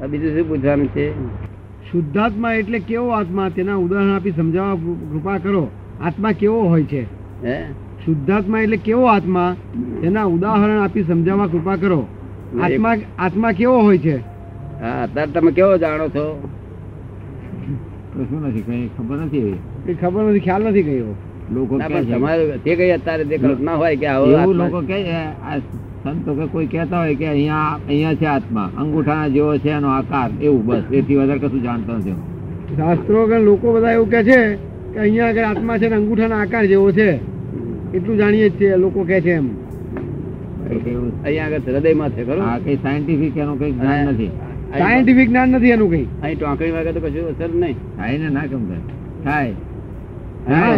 બીજું શું પૂછવાનું છે? શુદ્ધાત્મા એટલે કેવો આત્મા? તેના ઉદાહરણ આપી સમજાવવા કૃપા કરો. આત્મા કેવો હોય છે? હે? શુદ્ધાત્મા એટલે કેવો આત્મા? તેના ઉદાહરણ આપી સમજાવવા કૃપા કરો. આત્મા આત્મા કેવો હોય છે? હા અત્યારે તમે કેવો જાણો છો? પ્રશ્ન નથી કઈ ખબર નથી કઈ ખબર નથી ખ્યાલ નથી કયો. લોકો તમારે જે કઈ અત્યારે જે કલ્પના હોય કે આવો લોકો આ સંતો કે કોઈ કહેતા હોય કે અહીંયા અહીંયા છે આત્મા અંગૂઠાના જેવો છે એનો આકાર એવું બસ એથી વધારે કશું જાણતો નથી શાસ્ત્રો કે લોકો બધા એવું કે છે કે અહીંયા આગળ આત્મા છે ને અંગૂઠાના આકાર જેવો છે. એટલું જાણીએ જ છીએ લોકો કે છે એમ. અહીંયા આગળ હૃદયમાં છે ખરું? આ કઈ સાયન્ટિફિક એનું કઈ જ્ઞાન નથી. સાયન્ટિફિક જ્ઞાન નથી એનું કઈ. અહીં ટોંકણી વાગે તો કશું અસર નહીં. થાય ને ના કેમ થાય. થાય. હા.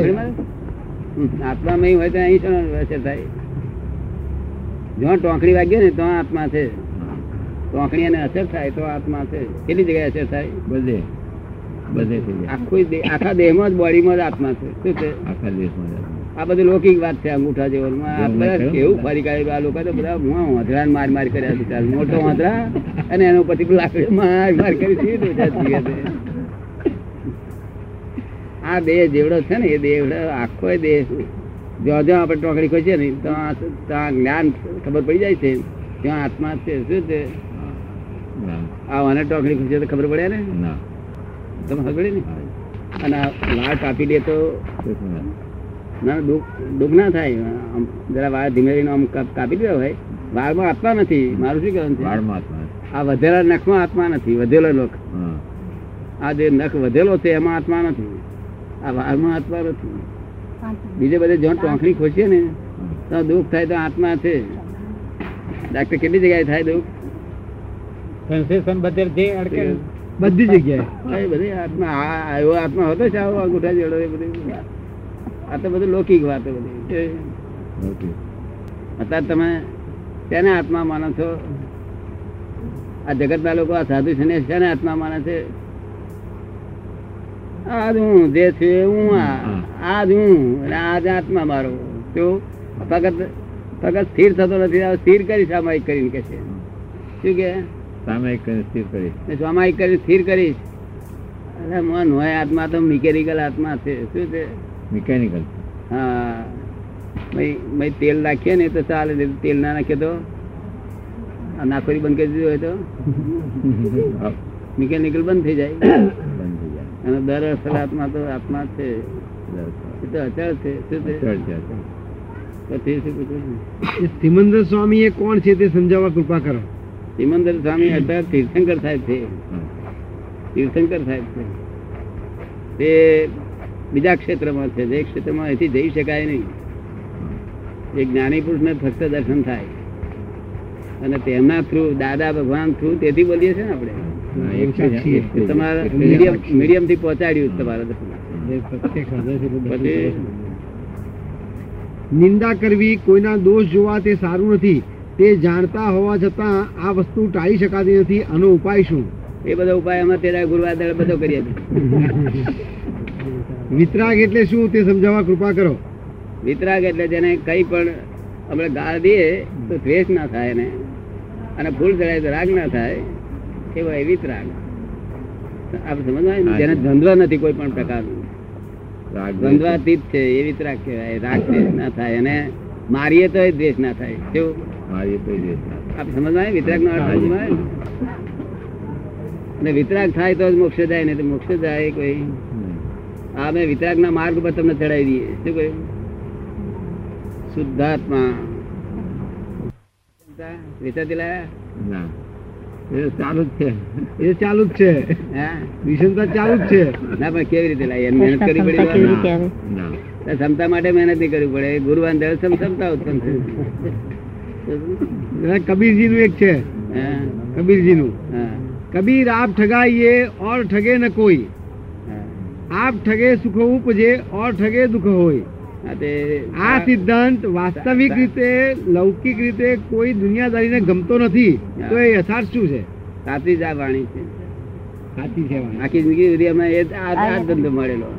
નહીં હોય તો અહીં અસર થાય. જ્યાં ટોંકણી વાગ્યો ને તો આત્મા છે. ટોંકણી એને અસર થાય તો આત્મા છે. કેટલી જગ્યાએ અસર થાય? બધે. બધે આખું આખા દેહમાં જ બોડીમાં જ આત્મા છે. શું છે? આખા દેહમાં. આ બધી લૌકિક વાત છે અંગૂઠા જેવો એવું મેં બધા કહ્યું. કેવું ફરી કાઢ્યું આ લોકો તો બધા હું વાંધરા માર માર કર્યા છે મોટો વાંધરા અને એનો પછી લાકડી માર માર કરી છે. આ દેહ જેવડો છે ને એ દેહ આખો દેહ જ્યાં જ્યાં આપણે ટોકડી ખોચીએ ને ત્યાં ત્યાં જ્ઞાન ખબર પડી જાય છે. ત્યાં આત્મા છે શું છે? આ વાને ટોકડી ખોચીએ તો ખબર પડે ને? તમે ખબર ને? અને વાળ કાપી દે તો ના. દુઃખ દુઃખ ના થાય. આમ જરા વાળ ધીમે ધીમે આમ કાપ- દેવા હોય. વાળમાં આત્મા નથી. મારું શું કહેવાનું છે? વાળમાં આ વધેલા નખમાં આત્મા નથી. વધેલો નખ. આ જે નખ વધેલો છે એમાં આત્મા નથી. આ વાળમાં આત્મા નથી. બીજે બધે જો ટોંકણી ખોસીએ ને તો દુઃખ થાય તો આત્મા છે. ડાક્ટર કેટલી જગ્યાએ થાય દુઃખ? બધી જગ્યાએ. આ બધી આત્મા આ આ એવો આત્મા હતો છે આવો અંગૂઠા જેડો એ બધી. આ તો બધું લૌકિક વાતો બધી. અત્યારે તમે તેને આત્મા માનો છો? આ જગતના લોકો આ સાધુ છે ને આત્મા માને છે? આ જ હું જે છે હું આ આજ હું અને આ જ આત્મા મારો. તો ફક્ત ફક્ત સ્થિર થતો નથી સ્થિર કરી સામાયિક કરીને કે છે. શું કે? સામાયિક કરીને સ્થિર કરી. સામાયિક કરી સ્થિર કરીશ અરે મન હોય આત્મા તો મિકેનિકલ આત્મા છે. શું છે? મિકેનિકલ હા. મય તેલ નાખીએ ને તો ચાલે તેલ ના નાખીએ તો? નાખોરી બંધ કરી દીધું હોય તો? મિકેનિકલ બંધ થઈ જાય. અને દર અસલ આત્મા તો આત્મા છે. એ તો અચળ છે. શું છે? સિમંદર સ્વામી એ કોણ છે તે સમજાવવા કૃપા કરો. સિમંદર સ્વામી અત્યાર તીર્થંકર સાહેબ છે. તીર્થંકર સાહેબ છે. તે બીજા ક્ષેત્રમાં છે. જે ક્ષેત્રમાં અહીંથી જઈ શકાય નહીં. એ જ્ઞાની પુરુષને ફક્ત દર્શન થાય. અને તેમના થ્રુ દાદા ભગવાન થ્રુ તેથી બોલીએ છીએ ને આપણે. તમારા મીડિયમથી પહોંચાડ્યું તમારા. નિંદા કરવી કોઈના દોષ જોવા તે સારું નથી. તે જાણતા હોવા છતાં આ વસ્તુ ટાળી શકાતી નથી. આનો ઉપાય શું? એ બધો ઉપાય અમે તેરા ગુરુવાદર બધો કરીએ વિતરાગ એટલે શું તે સમજાવવા કૃપા કરો. વિતરાગ એટલે જેને કઈ પણ આપણે ગાળ દઈએ તો દ્વેષ ના થાય એને. અને ફૂલ ચડાય તો રાગ ના થાય. એવો એ વિતરાગ આપ સમજવા જેને દ્વંદ્વ નથી કોઈ પણ પ્રકારનું. દ્વંદ્વાતીત છે એ વિતરાગ કહેવાય. રાગ દ્વેષ ના થાય અને મારીએ તો દ્વેષ ના થાય. કેવું? મારીએ તો દ્વેષ આપ સમજવા વિતરાગ નો અર્થ સમજવાય ને? અને વિતરાગ થાય તો જ મોક્ષ જાય ને તો મોક્ષ જાય કોઈ. આ મેં વિતરાગ ના માર્ગ પર તમને ચડાવી દઈએ. શું કહ્યું? શુદ્ધાત્મા. વિચારતી દિલાયા ના. એ ચાલુ જ છે. એ ચાલુ જ છે. હે. વિષમતા ચાલુ જ છે. ના પણ કેવી રીતે લાવી મહેનત કરવી પડી ક્ષમતા માટે મહેનત નહીં કરવી પડે. ગુરુવાન દળ ક્ષમતા ઉત્પન્ન કબીરજી નું એક છે. હે? કબીરજી નું હા. કબીર આપ ઠગાઈએ ઓર ઠગે ન કોઈ. હા. આપ ઠગે સુખ ઉપજે ઓર ઠગે દુઃખ હોય. આ સિદ્ધાંત વાસ્તવિક રીતે લૌકિક રીતે કોઈ દુનિયાદારીને ગમતો નથી. તો એ યથાર્થ શું છે? સાચી જ આ વાણી છે. સાચી છે આખી જિંદગી અમે એ આ ધંધો મળેલો.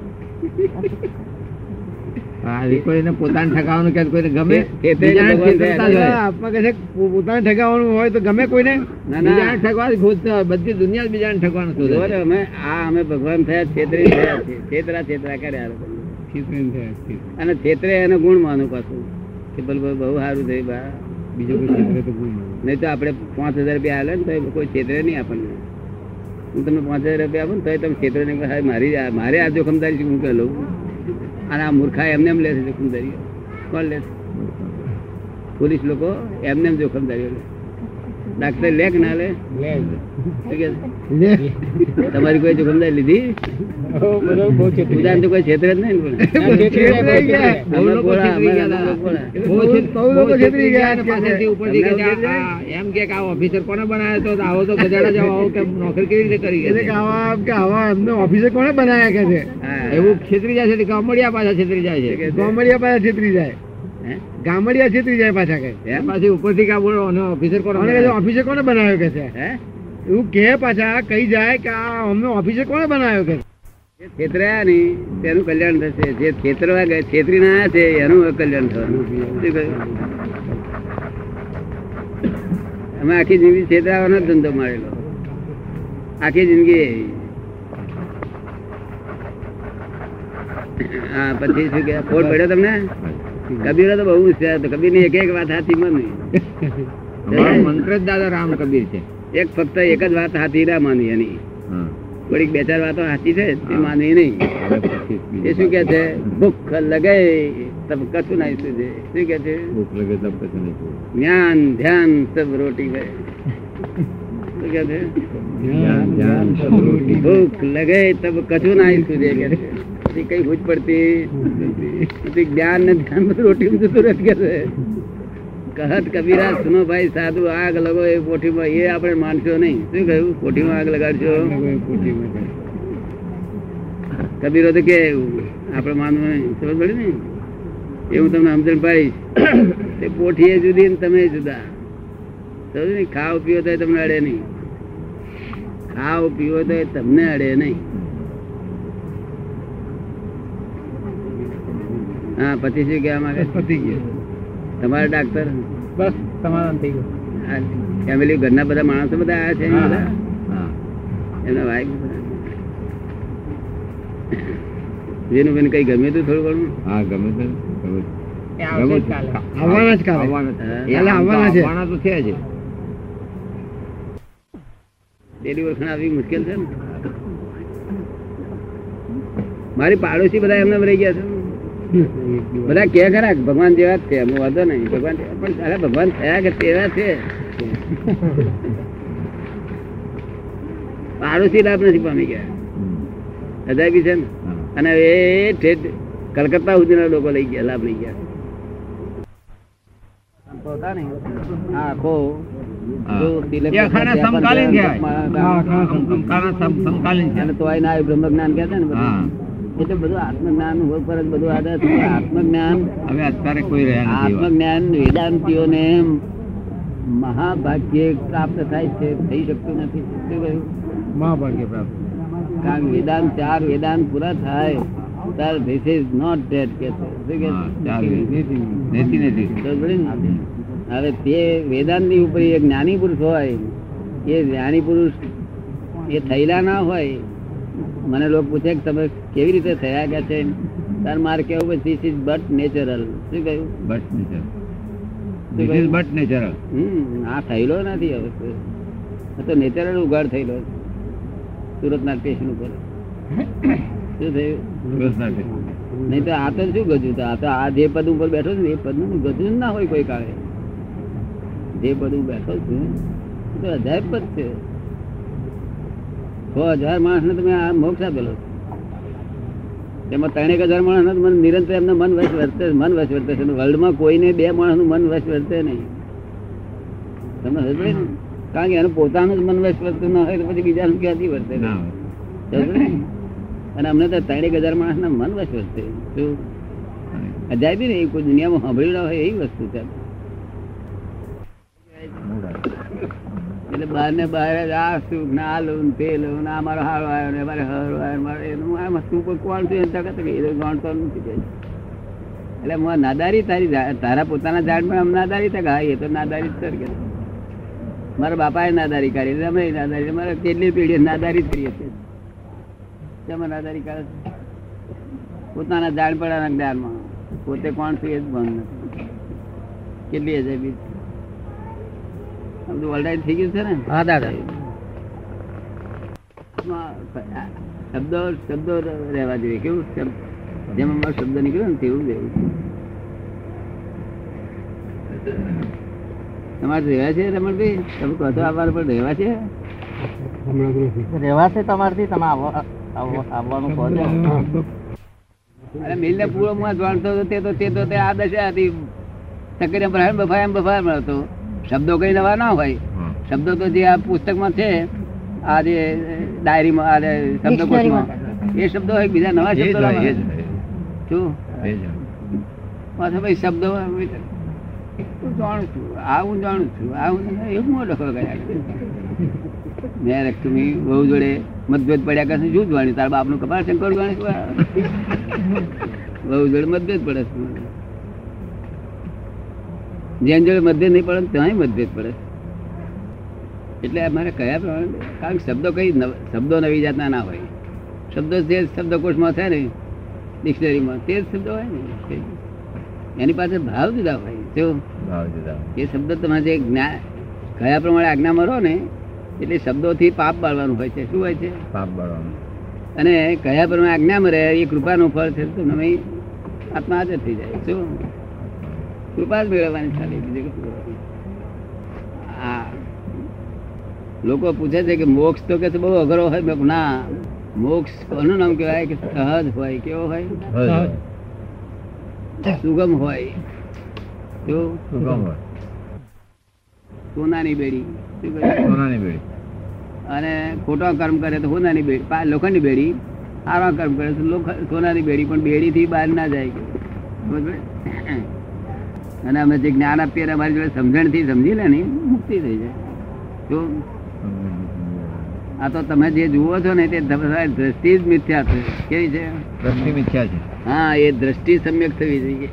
કોઈને પોતાને ઠગાવવાનું કે કોઈને ગમે તે- તે બીજાને ભગવાન થયા. હોય. પોતાને ઠગાવવાનું તો ગમે કોઈને ના બીજાને ના ખોજતા. બધી દુનિયા બીજાને ઠગવાનું અમે આ અમે ભગવાન થયા છેતરી થયા છે છેતરા છેતરા કર્યા અને છેતરે એને ગુણ માનું પાછું. કે ભલે બહુ સારું થયું બા. બીજું કોઈ ક્ષેત્રે તો ગુણ નહીં તો આપણે પાંચ હજાર રૂપિયા આવે ને તો કોઈ છેતરે નહીં આપણને. હું તમને પાંચ હજાર રૂપિયા આપું ને તો તમે છેતરે નહીં મારી મારે આ જોખમદારી છે હું કે લઉં અને આ મૂર્ખા એમને એમ લે છે જોખમદારી કોણ લે પોલીસ લોકો એમને એમ જોખમદારીઓ લે ડાક્ટર લે કે ના લે? લે તમારી કોઈ જોખમદારી લીધી? ઉદાહરણ તો કોઈ જ નહીં એમ કે ઓફિસર કોને બનાવ્યો તો? આવો તો ગધેડા જેવો આવો કે નોકરી કેવી રીતે કરી એટલે આવા કે આવા એમને ઓફિસર કોને બનાયા કે છે? એવું છેતરી જાય છે ગામડિયા પાછા છેતરી જાય છે. ગામડિયા પાછા છેતરી જાય. હે? ગામડિયા છેતરી જાય પાછા કે એમ? પાછી ઉપરથી કા બોલો અને ઓફિસર કોને ઓફિસર બનાવ્યો? કોને બનાવ્યો કે છે? હે? એવું કે પાછા કહી જાય કે આ અમને ઓફિસે કોણે બનાવ્યો કે? ખેતરાયા નહીં તેનું કલ્યાણ થશે. જે ખેતરવા ગયા છેતરી ના છે એનું કલ્યાણ થવાનું. અમે આખી જિંદગી છેતરાવાનો ધંધો મારેલો. આખી જિંદગી હા પછી શું કે ફોડ પડ્યો તમને? કબીરો તો બહુ હોશિયાર હતો કબીરની એક એક વાત હાથી મને મંત્ર જ દાદા રામ કબીર છે. એક ફક્ત એક જ વાત હાથી ના માનવી એની. થોડીક બે ચાર વાતો હાથી છે તે માનવી નહીં. એ શું કે છે? ભૂખ લગે તબ કશું નહીં સુજે. શું કે છે? ભૂખ લગે તબ કશું નહીં જ્ઞાન ધ્યાન સબ રોટી ગયે શું કે છે? ધ્યાન, ધ્યાન, સબ રોટી. ભૂખ લગે તબ કશું નહીં સુજે કે છે. કઈ ભૂજ પડતી. જ્ઞાન ને ધ્યાન રોટી જતું રહે કે છે? કહત કબીરા સુનો ભાઈ સાધુ આગ લગો એ કોઠીમાં એ આપણે માનશો નહીં. શું કહ્યું? કોઠીમાં આગ લગાડશો? કબીરો તો કે આપણે માનવું નહીં. સમજ પડી ને? એ હું તમને સમજણ પાડીશ તે પોઠીએ જુદી ને તમે જુદા. સમજ ને? ખાવ પીવો તો તમને અડે નહીં. ખાવ પીવો તો તમને અડે નહીં. હા પછી શું કહેવા માંગે પતી ગયો. તમારા ડાક્ટર? બસ તમારા થઈ ગયું. ફેમિલી ઘરના બધા માણસો બધા આવ્યા છે એના બધા? હા. એમના વાઈફ જેનું બેન કઈ ગમ્યું હતું થોડું ઘણું? હા ગમે તે ગમે તે. ગમે તે. આવવાના જ આવવાના તો છે. આવવાના તો છે જ. પેલી ઓળખાણ આવી મુશ્કેલ છે ને? મારી પાડોશી બધા એમને રહી ગયા છે. બધા કે ખરા ભગવાન જેવા જ છે એમાં વાંધો નહીં. ભગવાન પણ અરે ભગવાન થયા કે તેવા છે? પાડોશી લાભ નથી પામી ગયા. અજાયબી છે ને. અને એ ઠેઠ કલકત્તા સુધીના લોકો લઈ ગયા લાભ લઈ ગયા. સમકાલીન સમકાલીન તો આય ના બ્રહ્મ જ્ઞાન કહે છે ને એટલે બધું આત્મજ્ઞાન ઉપર જ બધું આધાર છે. આત્મજ્ઞાન હવે અત્યારે કોઈ રહ્યા. આત્મજ્ઞાન વેદાંતિઓને મહાભાગ્ય પ્રાપ્ત થાય છે થઈ શકતું નથી. શું કહ્યું? મહાભાગ્ય પ્રાપ્ત. કારણ વેદાંત ચાર વેદાંત પૂરા થાય ત્યારે ધીસ ઇઝ નોટ ડેટ કે? હવે તે વેદાંતની ઉપર એક જ્ઞાની પુરુષ હોય એ જ્ઞાની પુરુષ એ થયેલા ના હોય મને લોકો પૂછે કે તમે કેવી રીતે થયા કે છે? તાર મારે કેવું ધીસ ઇઝ બટ નેચરલ શું કહ્યું? But natural this is but natural હમ આ થયેલો નથી હવે આ તો નેચરલ ઉગાડ થયેલો. સુરતના સ્ટેશન ઉપર. શું થયું? નહીં તો આ તો શું ગજું? તો આ તો આ જે પદ ઉપર બેઠો છું ને એ પદનું ગજું જ ના હોય કોઈ કાળે. જે પદ હું બેઠો છું તો અજાયબ પદ છે. છ હજાર માણસ ને તમે આ મોક્ષ આપેલો. એમાં ત્રણેક હજાર માણસ મને નિરંતર એમને મન વશ વર્તે મન વશ વર્તે છે. વર્લ્ડમાં કોઈને બે માણસનું મન વશ વર્તે નહીં. તમે સમજે ને? કારણ કે એનું પોતાનું જ મન વશ વર્તું ના હોય તો પછી બીજાનું ક્યાંથી વર્તે? અને અમને તો ત્રણેક હજાર માણસ ના મન વશ વર્તે. શું? અજાયબી ને કોઈ દુનિયામાં સાંભળ્યું હોય એવી વસ્તુ છે. એટલે બહાર ને બહાર જ આ સુખ ને આ લઉં તે લઉં ને આ મારો હારો આવ્યો ને મારે હારો આવ્યો મારે એનું આ વસ્તુ ઉપર કોણ છે એમ તરત કે એ તો જાણતો નથી એટલે હું નાદારી તારી તારા પોતાના ઝાડ પણ આમ નાદારી તક હા, એ તો નાદારી જ સર મારા બાપાએ નાદારી કાઢી અમે નાદારી મારે કેટલી પેઢી નાદારી જ કરીએ છીએ શેમાં નાદારી કાઢે? પોતાના જાણ પડવાના જ્ઞાનમાં. પોતે કોણ છે એ જ ભણ નથી કેટલી હજાર છે. આમ તો થઈ ગયું છે ને? હા દાદા. શબ્દો શબ્દો રહેવા જોઈએ. કેવું શબ્દ? જેમ અમારો શબ્દ નીકળ્યો ને તેવું રહેવું તમારે રહેવા છે રમણભાઈ? તમે કહો છો અમારે પણ રહેવા છે? રહેવા છે તમારથી? તમે આવવા- આવવા- આવવાનું કહો છો. અને મિલને પૂરો માં જાણતો હતો તે તો તે તો તે આ દશા હતી. બફાય બફાય એમ બફાય મળતો. શબ્દો કઈ નવા ના હોય. શબ્દો તો જે આ પુસ્તકમાં છે આ જે ડાયરીમાં આ શબ્દકોશમાં એ શબ્દો હોય બીજા નવા શબ્દો. શું. પાછા ભાઈ શબ્દો હું જાણું છું આ હું જાણું છું આ હું એવું મોટો ડખો કર્યા કરે. મેં બહુ જોડે મતભેદ પડ્યા કરશે શું જાણ્યું તારા બાપનું કપાળ શંકર જાણીશ બહુ જોડે મતભેદ પડે જેન જોડે મતભેદ નહીં પડે ત્યાં મતભેદ પડે. એટલે અમારે કયા પ્રમાણે? કારણ કે શબ્દો કઈ શબ્દો નવી જાતના ના હોય. શબ્દો જે શબ્દકોશમાં થાય ને ડિક્શનરીમાં તે જ શબ્દો હોય ને. એની પાસે ભાવ જુદા હોય. જો ભાવ જુદા. એ શબ્દ તમારે જે જ્ઞાન કયા પ્રમાણે આજ્ઞામાં રહો ને એટલે શબ્દોથી પાપ બાળવાનું હોય છે. શું હોય છે? પાપ બાળવાનું. અને કયા પ્રમાણે આજ્ઞામાં રહે એ કૃપાનું ફળ છે તો તમે આત્મા હાજર થઈ જાય. શું? કૃપા જ મેળવવાની ખાલી બીજું આ લોકો પૂછે છે કે મોક્ષ તો કે બહુ અઘરો હોય મેં ના. મોક્ષ કોનું નામ કહેવાય? કે સહજ હોય કેવો હોય. સુગમ હોય. જો. સુગમ હોય. સોનાની બેડી. સોનાની બેડી. અને ખોટા કર્મ કરે તો સોનાની બેડી. લોખંડની બેડી. સારા કર્મ કરે તો સોનાની બેડી. પણ બેડી થી બહાર ના જાય? અને અમે જે જ્ઞાન આપીએ અમારી જોડે સમજણથી સમજી લે ને મુક્તિ થઈ જાય. જો આ તો તમે જે જુઓ છો ને તે દ્રષ્ટિ જ મિથ્યા છે. કેવી છે? દ્રષ્ટિ મિથ્યા છે. હા એ દ્રષ્ટિ સમ્યક થવી જોઈએ.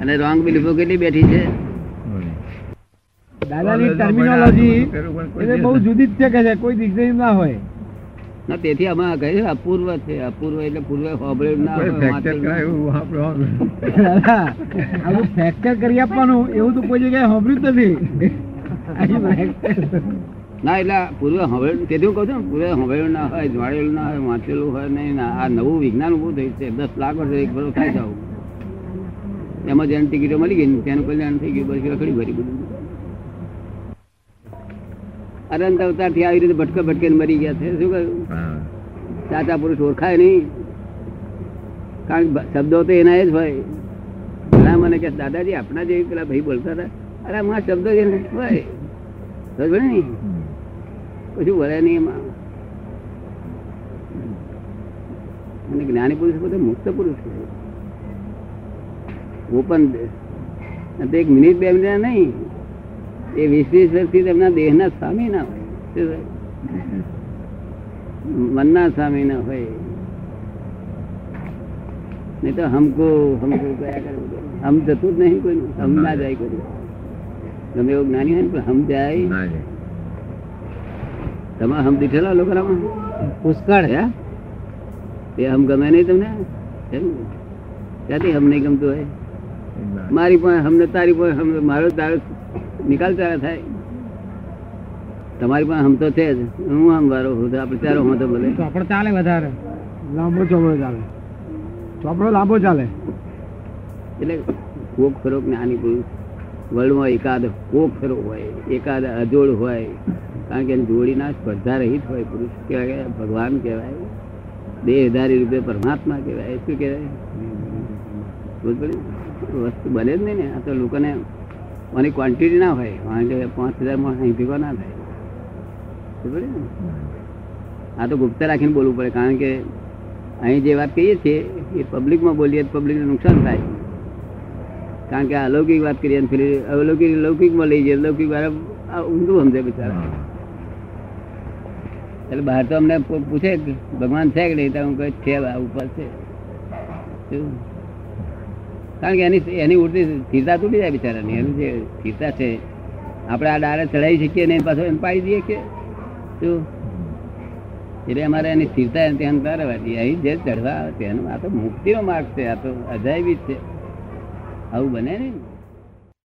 અને રોંગ બિલીફો કેટલી બેઠી છે? દાદાની ટર્મિનોલોજી બહુ જુદી જ છે કે છે કોઈ ડિક્શનરી ના હોય. ના તેથી અમે કહે છે અપૂર્વ છે અપૂર્વ એટલે પૂર્વ હોબળેલું ના ફ્રેક્ચર કરી આપવાનું એવું તો કોઈ જગ્યાએ સાંભળ્યું જ નથી. ના એટલે પૂર્વે હોબળેલું તેથી હું કહું છું પૂર્વ પૂર્વે ના હોય જોડેલું ના હોય વાંચેલું હોય નહીં ના આ નવું વિજ્ઞાન ઉભું થયું છે. દસ લાખ વર્ષ એક ભરો થાય જાવ એમાં જેને ટિકિટો મળી ગઈ ને તેનું કલ્યાણ થઈ ગયું બધી રખડી ભરી બધું. અનંત અવતારથી આવી રીતે ભટકે ભટકે મરી ગયા છે. શું કહ્યું. સાચા પુરુષ ઓળખાય નહીં. કારણ કે શબ્દો તો એના જ હોય. ઘણા મને કે દાદાજી આપણા જેવી પેલા ભાઈ બોલતા હતા? અરે આમાં શબ્દો જ હોય સમજ ને કશું વળે નહીં એમાં. અને જ્ઞાની પુરુષ બધે મુક્ત પુરુષ છે. ઓપન એક મિનિટ બે મિનિટ નહીં. એ વીસ વીસ વર્ષથી તેમના દેહના સ્વામી ના હોય. મનના સ્વામી ના હોય. નહીં તો હમકો હમકો કયા કરે હમ જતું જ નહીં કોઈ હમ ના જાય કોઈ તમે એવું જ્ઞાની હોય ને પણ હમ જાય. તમે હમ દીઠેલા લોકોનામાં પુષ્કળ. હે? એ હમ ગમે નહીં તમને? એમ? ક્યાંથી હમ નહીં ગમતું હોય? મારી પણ હમને તારી પણ હમ મારો તારો નિકાલ તારા થાય. તમારી પણ હમ તો છે જ. હું આમ વારો હું આપણે ચારો હું તો બોલે ચોપડો ચાલે વધારે. લાંબો ચોપડો ચાલે. ચોપડો લાંબો ચાલે. એટલે કોક ફેરો જ્ઞાની પુરુષ વર્લ્ડમાં એકાદ કોક ફેરો હોય એકાદ અજોડ હોય કારણ કે એની જોડીના સ્પર્ધા રહિત હોય પુરુષ કહેવાય કે ભગવાન કહેવાય દેહધારી રૂપે પરમાત્મા કહેવાય શું કહેવાય? વસ્તુ બને જ નહીં ને. આ તો લોકોને આની ક્વોન્ટિટી ના હોય કારણ કે પાંચ હજારમાં અહીં ભેગો ના થાય? આ તો ગુપ્ત રાખીને બોલવું પડે કારણ કે અહીં જે વાત કહીએ છીએ એ પબ્લિકમાં બોલીએ તો પબ્લિકને નુકસાન થાય. કારણ કે અલૌકિક વાત કરીએ અને અલૌકિક લૌકિકમાં લઈ જઈએ લૌકિક વાળા આ ઊંધું સમજે બિચારા. એટલે બહાર તો અમને પૂછે ભગવાન છે કે નહીં તો હું કહે છે ઉપર છે. શું? કારણ કે એની એની ઉડતી સ્થિરતા તૂટી જાય બિચારાની. એની જે સ્થિરતા છે, આપણે આ ડાળે ચડાવી શકીએ ને પાછો એને પાડી દઈએ કે શું? એટલે અમારે એની સ્થિરતા એને ધ્યાન કરવાની અહીં જે ચડવા આવે તેનું આ તો મુક્તિનો માર્ગ છે, આ તો અજાયબી છે. આવું બને ને